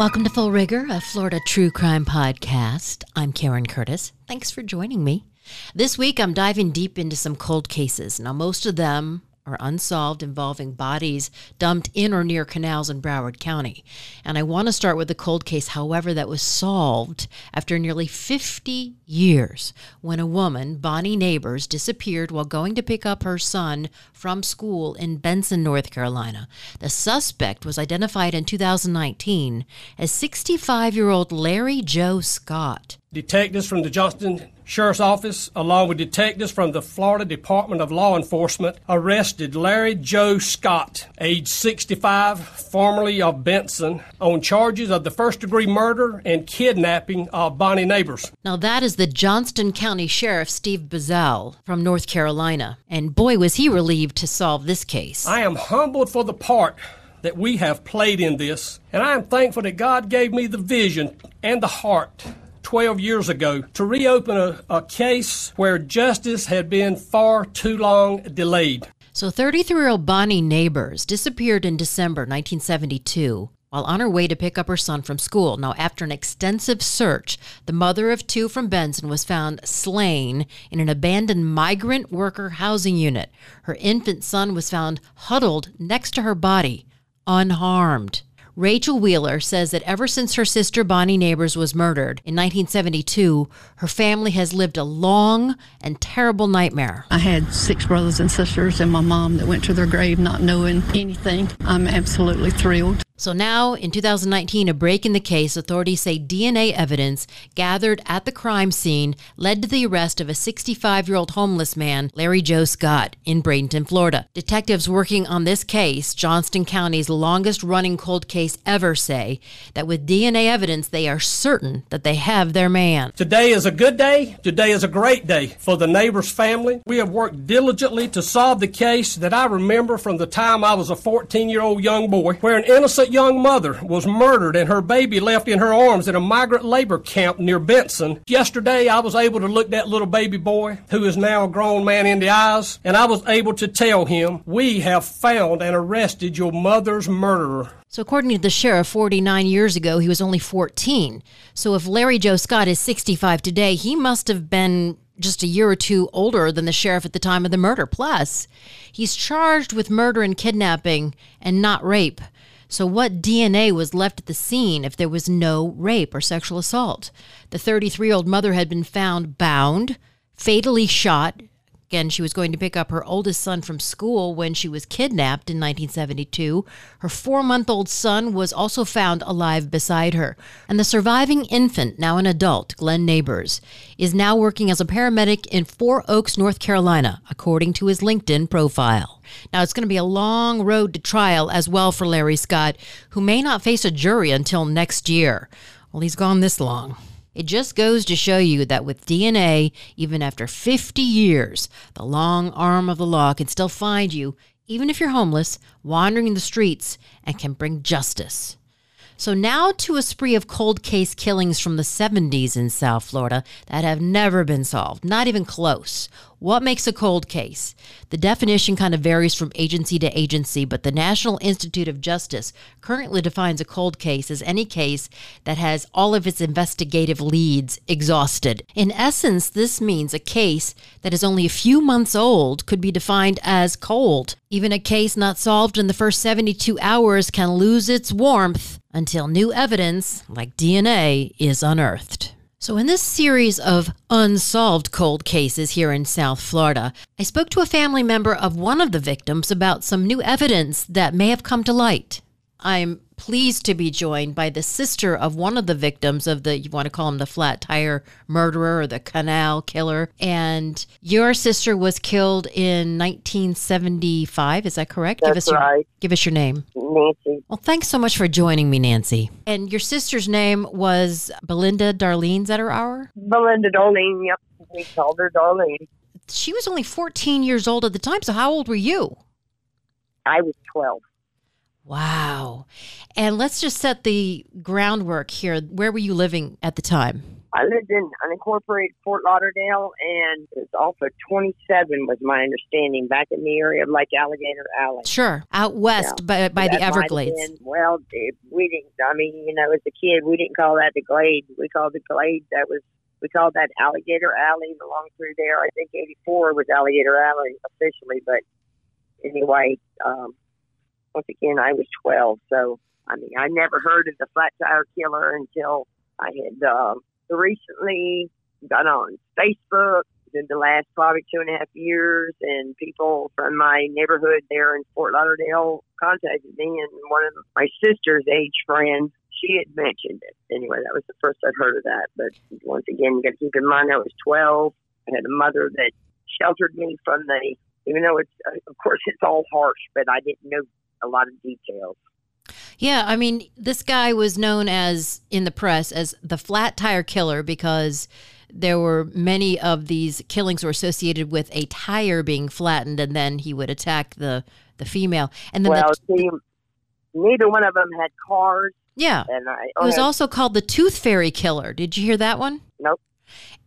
Welcome to Full Rigor, a Florida true crime podcast. I'm Karen Curtis. Thanks for joining me. This week, I'm diving deep into some cold cases. Now, most of them are unsolved involving bodies dumped in or near canals in Broward County. And I want to start with the cold case, however, that was solved after nearly 50 years when a woman, Bonnie Neighbors, disappeared while going to pick up her son from school in Benson, North Carolina. The suspect was identified in 2019 as 65 year old Larry Joe Scott. Detectives from the Johnston Sheriff's Office, along with detectives from the Florida Department of Law Enforcement, arrested Larry Joe Scott, age 65, formerly of Benson, on charges of the first degree murder and kidnapping of Bonnie Neighbors. Now, that is the Johnston County Sheriff Steve Bizzell from North Carolina. And boy, was he relieved to solve this case. I am humbled for the part that we have played in this, and I am thankful that God gave me the vision and the heart 12 years ago to reopen a, a case where justice had been far too long delayed. So, 33 year old Bonnie Neighbors disappeared in December 1972 while on her way to pick up her son from school. Now, after an extensive search, the mother of two from Benson was found slain in an abandoned migrant worker housing unit. Her infant son was found huddled next to her body, unharmed. Rachel Wheeler says that ever since her sister Bonnie Neighbors was murdered in 1972, her family has lived a long and terrible nightmare. I had six brothers and sisters and my mom that went to their grave not knowing anything. I'm absolutely thrilled. So now, in 2019, a break in the case, authorities say DNA evidence gathered at the crime scene led to the arrest of a 65 year old homeless man, Larry Joe Scott, in Bradenton, Florida. Detectives working on this case, Johnston County's longest running cold case ever, say that with DNA evidence, they are certain that they have their man. Today is a good day. Today is a great day for the neighbor's family. We have worked diligently to solve the case that I remember from the time I was a 14 year old young boy, where an innocent young mother was murdered and her baby left in her arms in a migrant labor camp near Benson. Yesterday, I was able to look that little baby boy, who is now a grown man, in the eyes, and I was able to tell him, We have found and arrested your mother's murderer. So, according to the sheriff, 49 years ago, he was only 14. So, if Larry Joe Scott is 65 today, he must have been just a year or two older than the sheriff at the time of the murder. Plus, he's charged with murder and kidnapping and not rape. So, what DNA was left at the scene if there was no rape or sexual assault? The 33 year old mother had been found bound, fatally shot, Again, she was going to pick up her oldest son from school when she was kidnapped in 1972. Her four month old son was also found alive beside her. And the surviving infant, now an adult, Glenn Neighbors, is now working as a paramedic in Four Oaks, North Carolina, according to his LinkedIn profile. Now, it's going to be a long road to trial as well for Larry Scott, who may not face a jury until next year. Well, he's gone this long. It just goes to show you that with DNA, even after 50 years, the long arm of the law can still find you, even if you're homeless, wandering the streets, and can bring justice. So now to a spree of cold case killings from the 70s in South Florida that have never been solved, not even close. What makes a cold case? The definition kind of varies from agency to agency, but the National Institute of Justice currently defines a cold case as any case that has all of its investigative leads exhausted. In essence, this means a case that is only a few months old could be defined as cold. Even a case not solved in the first 72 hours can lose its warmth until new evidence, like DNA, is unearthed. So, in this series of unsolved cold cases here in South Florida, I spoke to a family member of one of the victims about some new evidence that may have come to light. I'm pleased to be joined by the sister of one of the victims of the, you want to call him the flat tire murderer or the canal killer. And your sister was killed in 1975. Is that correct? That's give us your, right. Give us your name. Nancy. Well, thanks so much for joining me, Nancy. And your sister's name was Belinda Darlene. Is that her hour? Belinda Darlene, yep. We called her Darlene. She was only 14 years old at the time. So, how old were you? I was 12. Wow. And let's just set the groundwork here. Where were you living at the time? I lived in unincorporated Fort Lauderdale, and it was off of 27, was my understanding, back in the area of like Alligator Alley. Sure, out west by, by That the Everglades. been- well, we didn't. I mean, you know, as a kid, we didn't call that the Glade. We called the Glade. That was we called that Alligator Alley along through there. I think '84 was Alligator Alley officially, but anyway, um, once again, I was 12, so I mean, I never heard of the flat tire killer until I had um, recently got on Facebook in the last probably two and a half years, and people from my neighborhood there in Fort Lauderdale contacted me, and one of my sister's age friends, she had mentioned it. Anyway, that was the first I'd heard of that. But once again, you got to keep in mind I was 12. I had a mother that sheltered me from the, even though it's, uh, of course, it's all harsh, but I didn't know a lot of details. Yeah, I mean, this guy was known as in the press as the flat tire killer because there were many of these killings were associated with a tire being flattened and then he would attack the the female. And then Well, the, see, neither one of them had cars, yeah, and I it was also called the Tooth Fairy Killer. Did you hear that one? Nope.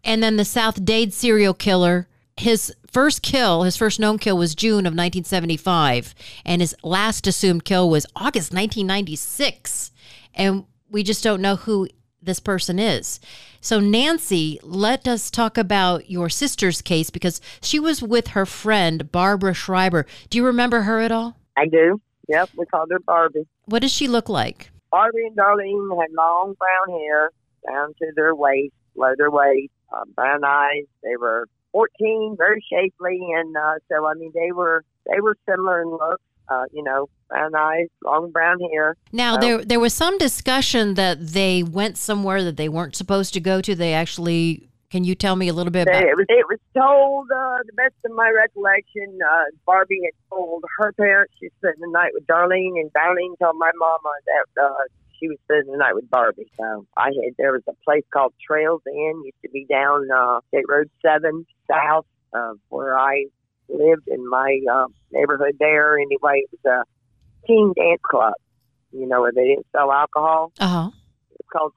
And then the South Dade serial killer. His first kill, his first known kill, was June of 1975, and his last assumed kill was August 1996. And we just don't know who this person is. So, Nancy, let us talk about your sister's case because she was with her friend, Barbara Schreiber. Do you remember her at all? I do. Yep, we called her Barbie. What does she look like? Barbie and Darlene had long brown hair down to their waist, below their waist, uh, brown eyes. They were 14, very shapely, and uh, so I mean they were they were similar in look. Uh, you know, brown eyes, long brown hair. Now Oh. there there was some discussion that they went somewhere that they weren't supposed to go to. They actually can you tell me a little bit They, about it was it was told uh, the best of my recollection. Uh, Barbie had told her parents she spent the night with Darlene, and Darlene told my mama that uh, she was spending the night with Barbie. So I had there was a place called Trails Inn, used to be down uh, State Road Seven South of where I lived in my uh, neighborhood there. Anyway, it was a teen dance club. You know where they didn't sell alcohol. uh-huh. It's called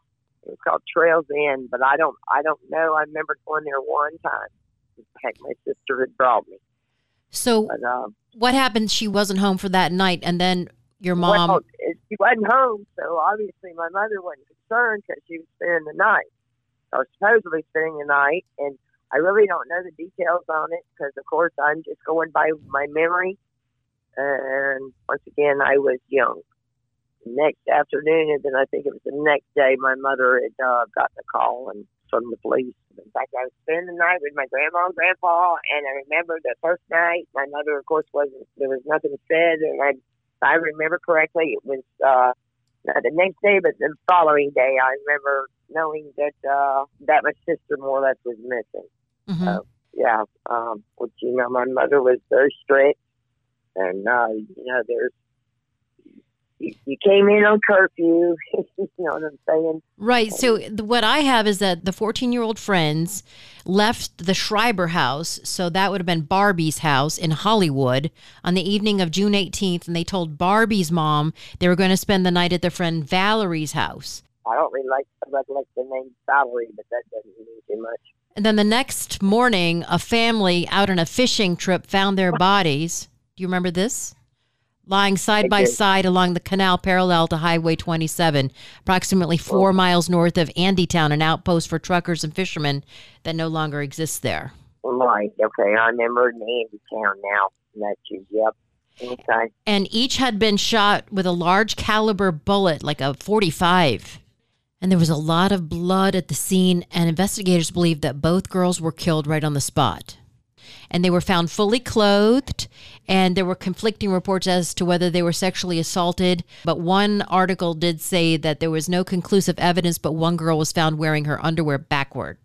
it's called Trails Inn, but I don't I don't know. I remember going there one time. Heck, my sister had brought me, So but um, what happened? She wasn't home for that night, and then your mom. well, she wasn't home, so obviously my mother wasn't concerned because she was spending the night, or supposedly spending the night, and I really don't know the details on it because, of course, I'm just going by my memory. And once again, I was young. Next afternoon, and then I think it was the next day, my mother had uh, gotten a call and from the police. In fact, I was spending the night with my grandma and grandpa, and I remember the first night, my mother, of course, wasn't. There was nothing said, and I, I remember correctly, it was uh, not the next day, but the following day. I remember knowing that uh, that my sister more or less was missing Mhm. uh, yeah, um, which you know, my mother was very strict, and uh, you know, there's you, you came in on curfew. you know what I'm saying? Right. So what I have is that the 14 year old friends left the Schreiber house. So that would have been Barbie's house in Hollywood on the evening of June 18th. And they told Barbie's mom they were going to spend the night at their friend Valerie's house. I don't really like recollect the name Valerie, but that doesn't mean too much. And then the next morning, a family out on a fishing trip found their bodies. Do you remember this? Lying side by side along the canal parallel to Highway 27, approximately oh. four miles north of Andytown, an outpost for truckers and fishermen that no longer exists there. Right. Okay. I remember in Andy Town now. That's you. Yep. Okay. And each had been shot with a large caliber bullet, like a 45. And there was a lot of blood at the scene, and investigators believe that both girls were killed right on the spot. And they were found fully clothed, and there were conflicting reports as to whether they were sexually assaulted. But one article did say that there was no conclusive evidence, but one girl was found wearing her underwear backward.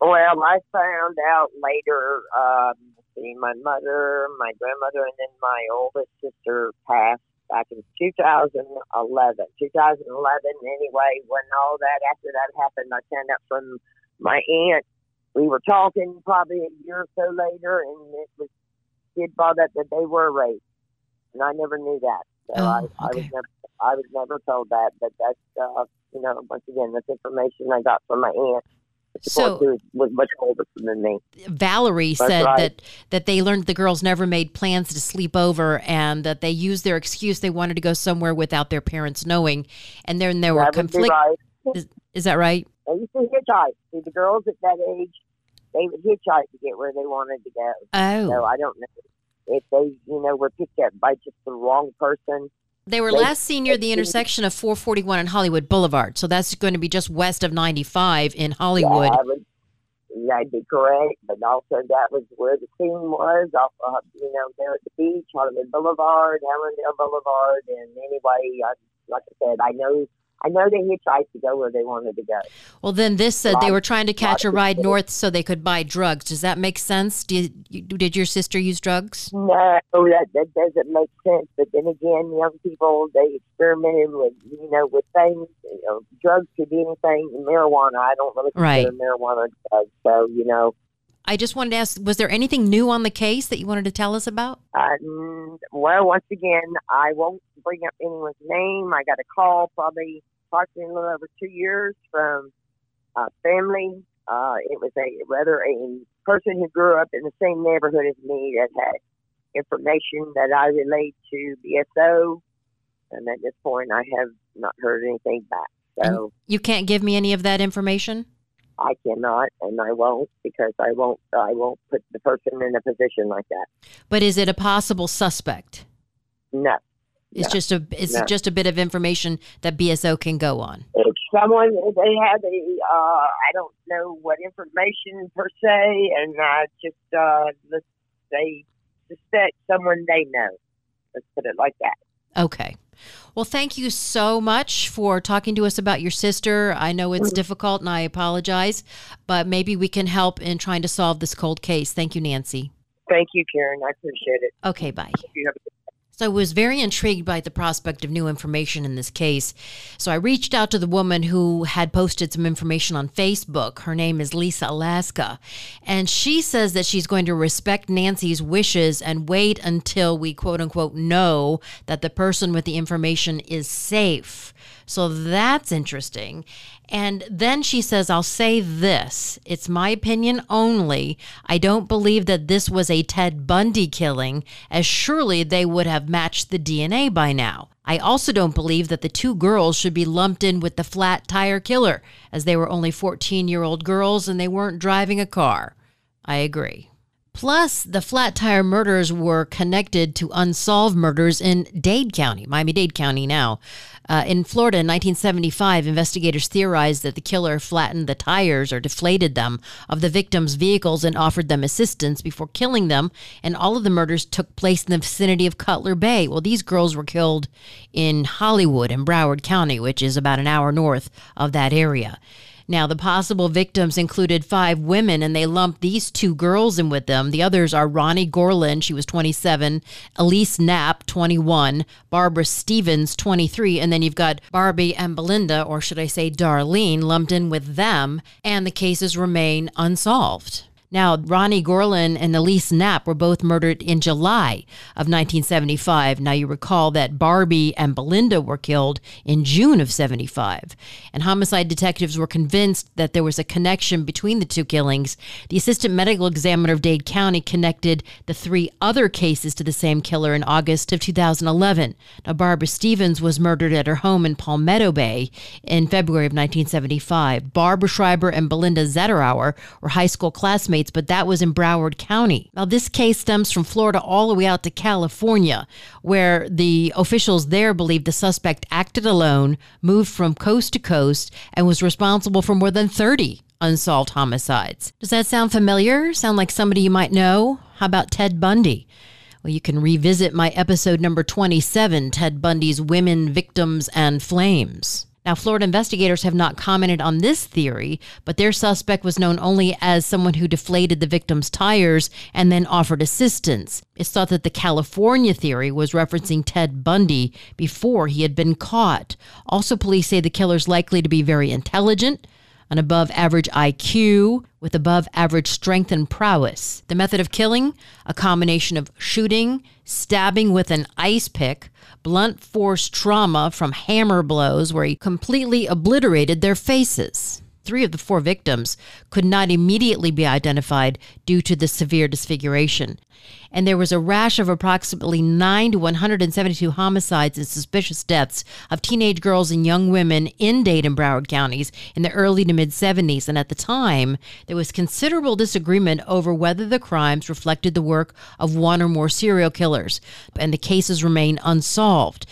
Well, I found out later. Um, see, my mother, my grandmother, and then my oldest sister passed back in 2011. 2011, anyway. When all that after that happened, I found out from my aunt. We were talking probably a year or so later, and it was did brought up that they were raped, and I never knew that. So Oh, I, I was never, I was never told that. But that's uh, you know, once again, that's information I got from my aunt. So- who was much older than me. Valerie That's said right. that that they learned the girls never made plans to sleep over and that they used their excuse they wanted to go somewhere without their parents knowing. And then there were That be conflict. right. Is, is that right? They used to hitchhike. See, the girls at that age, they would hitchhike to get where they wanted to go. Oh. So I don't know if they, you know, were picked up by just the wrong person. they were they- last seen near the intersection of 441 and Hollywood Boulevard. So that's going to be just west of 95 in Hollywood. That would, that'd be correct. But also, that was where the scene was, off of, you know, there at the beach, Hollywood Boulevard, Hallandale Boulevard. And anyway, I, like I said, I know, I know they hitchhiked to go where they wanted to go. Well, then this said they were trying to catch a ride north so they could buy drugs. Does that make sense? Did you, did your sister use drugs? No, that that doesn't make sense. But then again, young people they experimented with you know with things. You know, drugs could be anything. Marijuana, I don't really Right. consider marijuana drugs. So you know, I just wanted to ask was there anything new on the case that you wanted to tell us about? uh, mm, well, once again, I won't bring up anyone's name. I got a call probably approximately a little over two years from a family. Uh, it was a rather a person who grew up in the same neighborhood as me that had information that I relayed to BSO, and at this point, I have not heard anything back. So You can't give me any of that information? I cannot, and I won't because I won't. I won't put the person in a position like that. But is it a possible suspect? No. It's No. just a it's No. just a bit of information that BSO can go on. if someone they have a uh, I don't know what information per se, and I just uh, let's say suspect someone they know. Let's put it like that. Okay. Well, thank you so much for talking to us about your sister. I know it's difficult and I apologize, but maybe we can help in trying to solve this cold case. Thank you, Nancy. Thank you, Karen. I appreciate it. Okay, bye. So I was very intrigued by the prospect of new information in this case. So I reached out to the woman who had posted some information on Facebook. Her name is Lisa Alaska. And she says that she's going to respect Nancy's wishes and wait until we quote unquote know that the person with the information is safe. So that's interesting. And then she says, I'll say this. It's my opinion only. I don't believe that this was a Ted Bundy killing, as surely they would have matched the DNA by now. I also don't believe that the two girls should be lumped in with the flat tire killer, as they were only 14 year old girls and they weren't driving a car. I agree. Plus, the flat tire murders were connected to unsolved murders in Dade County, Miami Dade County now. Uh, in Florida in 1975, investigators theorized that the killer flattened the tires or deflated them of the victims' vehicles and offered them assistance before killing them. And all of the murders took place in the vicinity of Cutler Bay. Well, these girls were killed in Hollywood in Broward County, which is about an hour north of that area. Now, the possible victims included five women, and they lumped these two girls in with them. The others are Ronnie Gorlin, she was 27, Elise Knapp, 21, Barbara Stevens, 23, and then you've got Barbie and Belinda, or should I say Darlene, lumped in with them, and the cases remain unsolved. Now, Ronnie Gorlin and Elise Knapp were both murdered in July of 1975. Now, you recall that Barbie and Belinda were killed in June of 75. And homicide detectives were convinced that there was a connection between the two killings. The assistant medical examiner of Dade County connected the three other cases to the same killer in August of 2011. Now, Barbara Stevens was murdered at her home in Palmetto Bay in February of 1975. Barbara Schreiber and Belinda Zetterauer were high school classmates, but that was in Broward County. Now, this case stems from Florida all the way out to California, where the officials there believe the suspect acted alone, moved from coast to coast, and was responsible for more than 30 unsolved homicides. Does that sound familiar? Sound like somebody you might know? How about Ted Bundy? Well, you can revisit my episode number 27 Ted Bundy's Women, Victims, and Flames. Now, Florida investigators have not commented on this theory, but their suspect was known only as someone who deflated the victim's tires and then offered assistance. It's thought that the California theory was referencing Ted Bundy before he had been caught. Also, police say the killer's likely to be very intelligent, an above average IQ with above average strength and prowess. The method of killing, a combination of shooting, stabbing with an ice pick, blunt force trauma from hammer blows where he completely obliterated their faces. Three of the four victims could not immediately be identified due to the severe disfiguration. And there was a rash of approximately 9 to 172 homicides and suspicious deaths of teenage girls and young women in Dade and Broward counties in the early to mid 70s. And at the time, there was considerable disagreement over whether the crimes reflected the work of one or more serial killers. And the cases remain unsolved.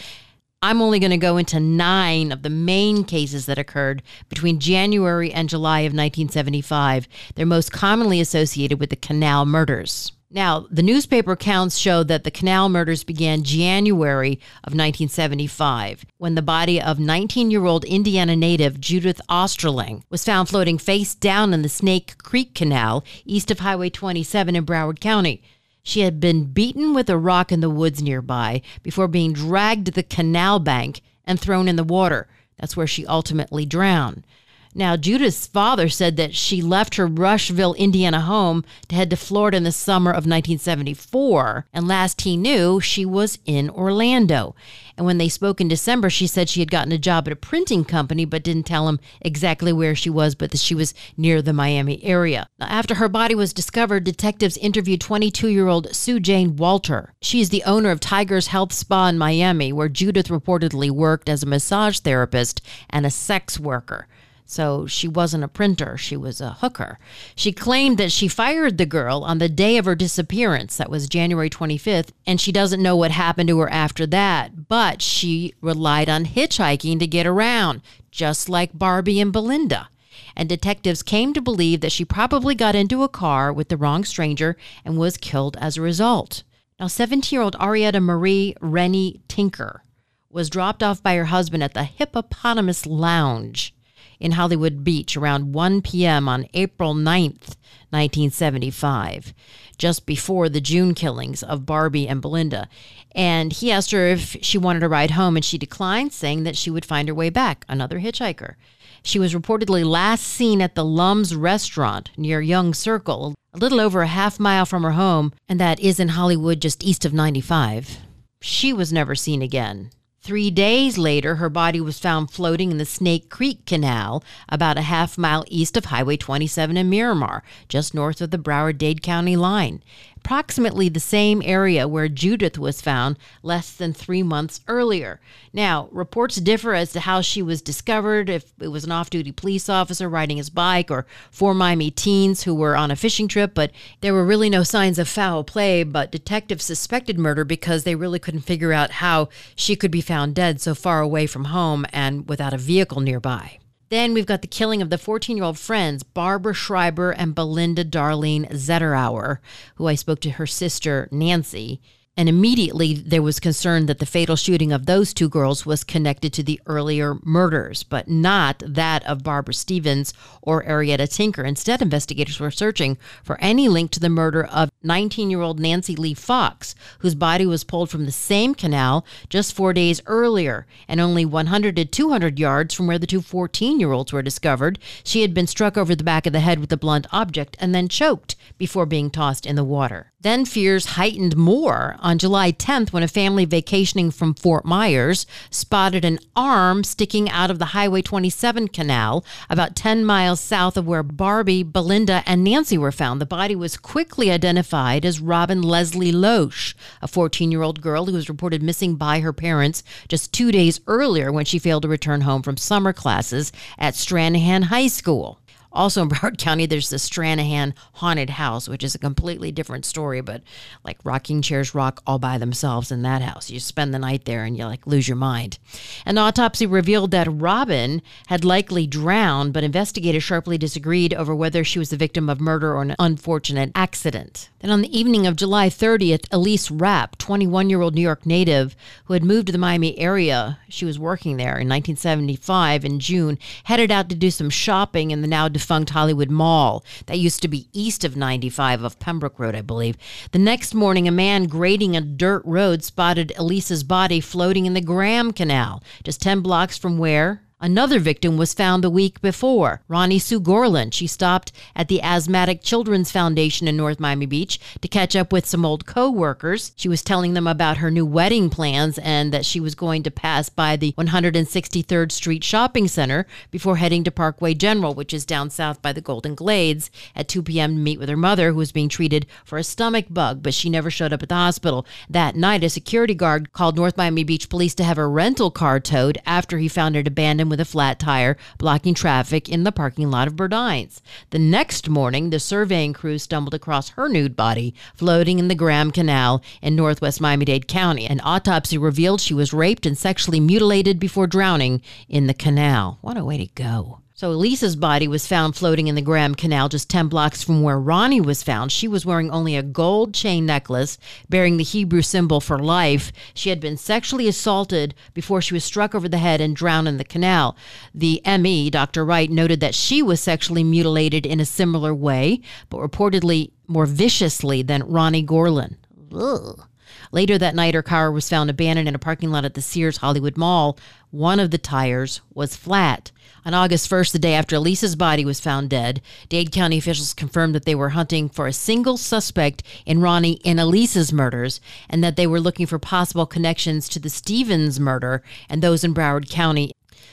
I'm only going to go into nine of the main cases that occurred between January and July of 1975. They're most commonly associated with the Canal murders. Now, the newspaper accounts show that the Canal murders began January of 1975 when the body of 19 year old Indiana native Judith Osterling was found floating face down in the Snake Creek Canal east of Highway 27 in Broward County. She had been beaten with a rock in the woods nearby before being dragged to the canal bank and thrown in the water. That's where she ultimately drowned. Now, Judith's father said that she left her Rushville, Indiana home to head to Florida in the summer of 1974. And last he knew, she was in Orlando. And when they spoke in December, she said she had gotten a job at a printing company, but didn't tell him exactly where she was, but that she was near the Miami area. Now, after her body was discovered, detectives interviewed 22 year old Sue Jane Walter. She is the owner of Tiger's Health Spa in Miami, where Judith reportedly worked as a massage therapist and a sex worker. So she wasn't a printer, she was a hooker. She claimed that she fired the girl on the day of her disappearance, that was January 25th, and she doesn't know what happened to her after that, but she relied on hitchhiking to get around, just like Barbie and Belinda. And detectives came to believe that she probably got into a car with the wrong stranger and was killed as a result. Now, 17 year old Arietta Marie Rennie Tinker was dropped off by her husband at the Hippopotamus Lounge in Hollywood Beach around 1 p.m. on April 9th, 1975, just before the June killings of Barbie and Belinda. And he asked her if she wanted to ride home, and she declined, saying that she would find her way back, another hitchhiker. She was reportedly last seen at the Lums restaurant near Young Circle, a little over a half mile from her home, and that is in Hollywood just east of 95. She was never seen again. Three days later, her body was found floating in the Snake Creek Canal, about a half mile east of Highway 27 in Miramar, just north of the Broward Dade County line approximately the same area where Judith was found less than three months earlier. Now, reports differ as to how she was discovered, if it was an off duty police officer riding his bike or four Miami teens who were on a fishing trip, but there were really no signs of foul play. But detectives suspected murder because they really couldn't figure out how she could be found dead so far away from home and without a vehicle nearby. Then we've got the killing of the 14 year old friends, Barbara Schreiber and Belinda Darlene Zetterauer, who I spoke to her sister, Nancy. And immediately there was concern that the fatal shooting of those two girls was connected to the earlier murders, but not that of Barbara Stevens or Arietta Tinker. Instead, investigators were searching for any link to the murder of 19 year old Nancy Lee Fox, whose body was pulled from the same canal just four days earlier and only 100 to 200 yards from where the two 14 year olds were discovered. She had been struck over the back of the head with a blunt object and then choked before being tossed in the water. Then fears heightened more on July 10th when a family vacationing from Fort Myers spotted an arm sticking out of the Highway 27 canal about 10 miles south of where Barbie, Belinda, and Nancy were found. The body was quickly identified as Robin Leslie Loesch, a 14 year old girl who was reported missing by her parents just two days earlier when she failed to return home from summer classes at Stranahan High School. Also in Broward County, there's the Stranahan Haunted House, which is a completely different story, but like rocking chairs rock all by themselves in that house. You spend the night there and you like lose your mind. An autopsy revealed that Robin had likely drowned, but investigators sharply disagreed over whether she was the victim of murder or an unfortunate accident. Then on the evening of July 30th, Elise Rapp, 21 year old New York native who had moved to the Miami area, she was working there in 1975 in June, headed out to do some shopping in the now defunct Hollywood Mall that used to be east of 95 of Pembroke Road, I believe. The next morning, a man grading a dirt road spotted Elise's body floating in the Graham Canal, just 10 blocks from where Another victim was found the week before, Ronnie Sue Gorlin. She stopped at the Asthmatic Children's Foundation in North Miami Beach to catch up with some old co-workers. She was telling them about her new wedding plans and that she was going to pass by the 163rd Street Shopping Center before heading to Parkway General, which is down south by the Golden Glades, at 2 p.m. to meet with her mother, who was being treated for a stomach bug, but she never showed up at the hospital. That night, a security guard called North Miami Beach police to have a rental car towed after he found it abandoned with a flat tire, blocking traffic in the parking lot of Burdines. The next morning, the surveying crew stumbled across her nude body floating in the Graham Canal in northwest Miami Dade County. An autopsy revealed she was raped and sexually mutilated before drowning in the canal. What a way to go. So Elisa's body was found floating in the Graham Canal just 10 blocks from where Ronnie was found. She was wearing only a gold chain necklace bearing the Hebrew symbol for life. She had been sexually assaulted before she was struck over the head and drowned in the canal. The ME, Dr. Wright, noted that she was sexually mutilated in a similar way, but reportedly more viciously than Ronnie Gorlin. Ugh. Later that night, her car was found abandoned in a parking lot at the Sears Hollywood Mall. One of the tires was flat. On August 1st, the day after Elisa's body was found dead, Dade County officials confirmed that they were hunting for a single suspect in Ronnie and Elisa's murders and that they were looking for possible connections to the Stevens murder and those in Broward County.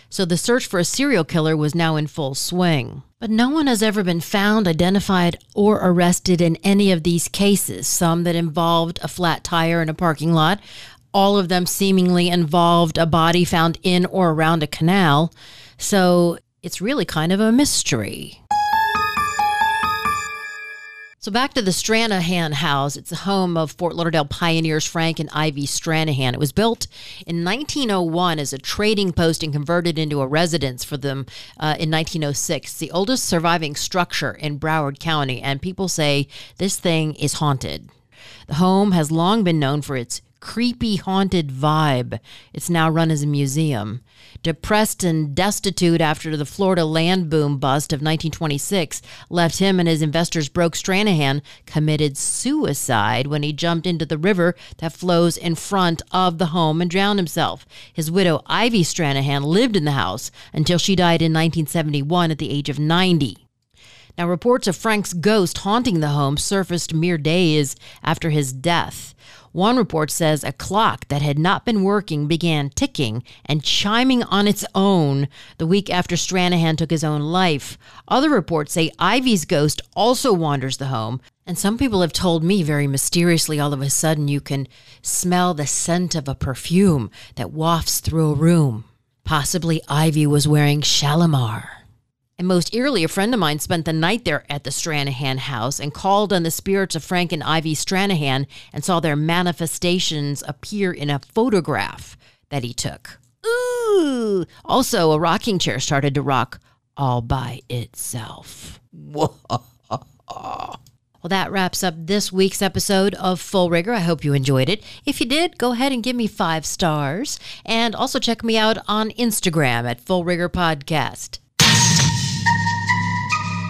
So the search for a serial killer was now in full swing. But no one has ever been found, identified, or arrested in any of these cases, some that involved a flat tire in a parking lot, all of them seemingly involved a body found in or around a canal. So it's really kind of a mystery. So back to the Stranahan House. It's the home of Fort Lauderdale pioneers Frank and Ivy Stranahan. It was built in 1901 as a trading post and converted into a residence for them uh, in 1906. It's the oldest surviving structure in Broward County, and people say this thing is haunted. The home has long been known for its creepy, haunted vibe. It's now run as a museum. Depressed and destitute after the Florida land boom bust of 1926 left him and his investors Broke Stranahan committed suicide when he jumped into the river that flows in front of the home and drowned himself. His widow, Ivy Stranahan, lived in the house until she died in 1971 at the age of 90. Now, reports of Frank's ghost haunting the home surfaced mere days after his death. One report says a clock that had not been working began ticking and chiming on its own the week after Stranahan took his own life. Other reports say Ivy's ghost also wanders the home. And some people have told me very mysteriously, all of a sudden, you can smell the scent of a perfume that wafts through a room. Possibly Ivy was wearing Shalimar. And most eerily, a friend of mine spent the night there at the Stranahan house and called on the spirits of Frank and Ivy Stranahan and saw their manifestations appear in a photograph that he took. Ooh! Also, a rocking chair started to rock all by itself. Well, that wraps up this week's episode of Full Rigor. I hope you enjoyed it. If you did, go ahead and give me five stars. And also check me out on Instagram at Full Rigor Podcast.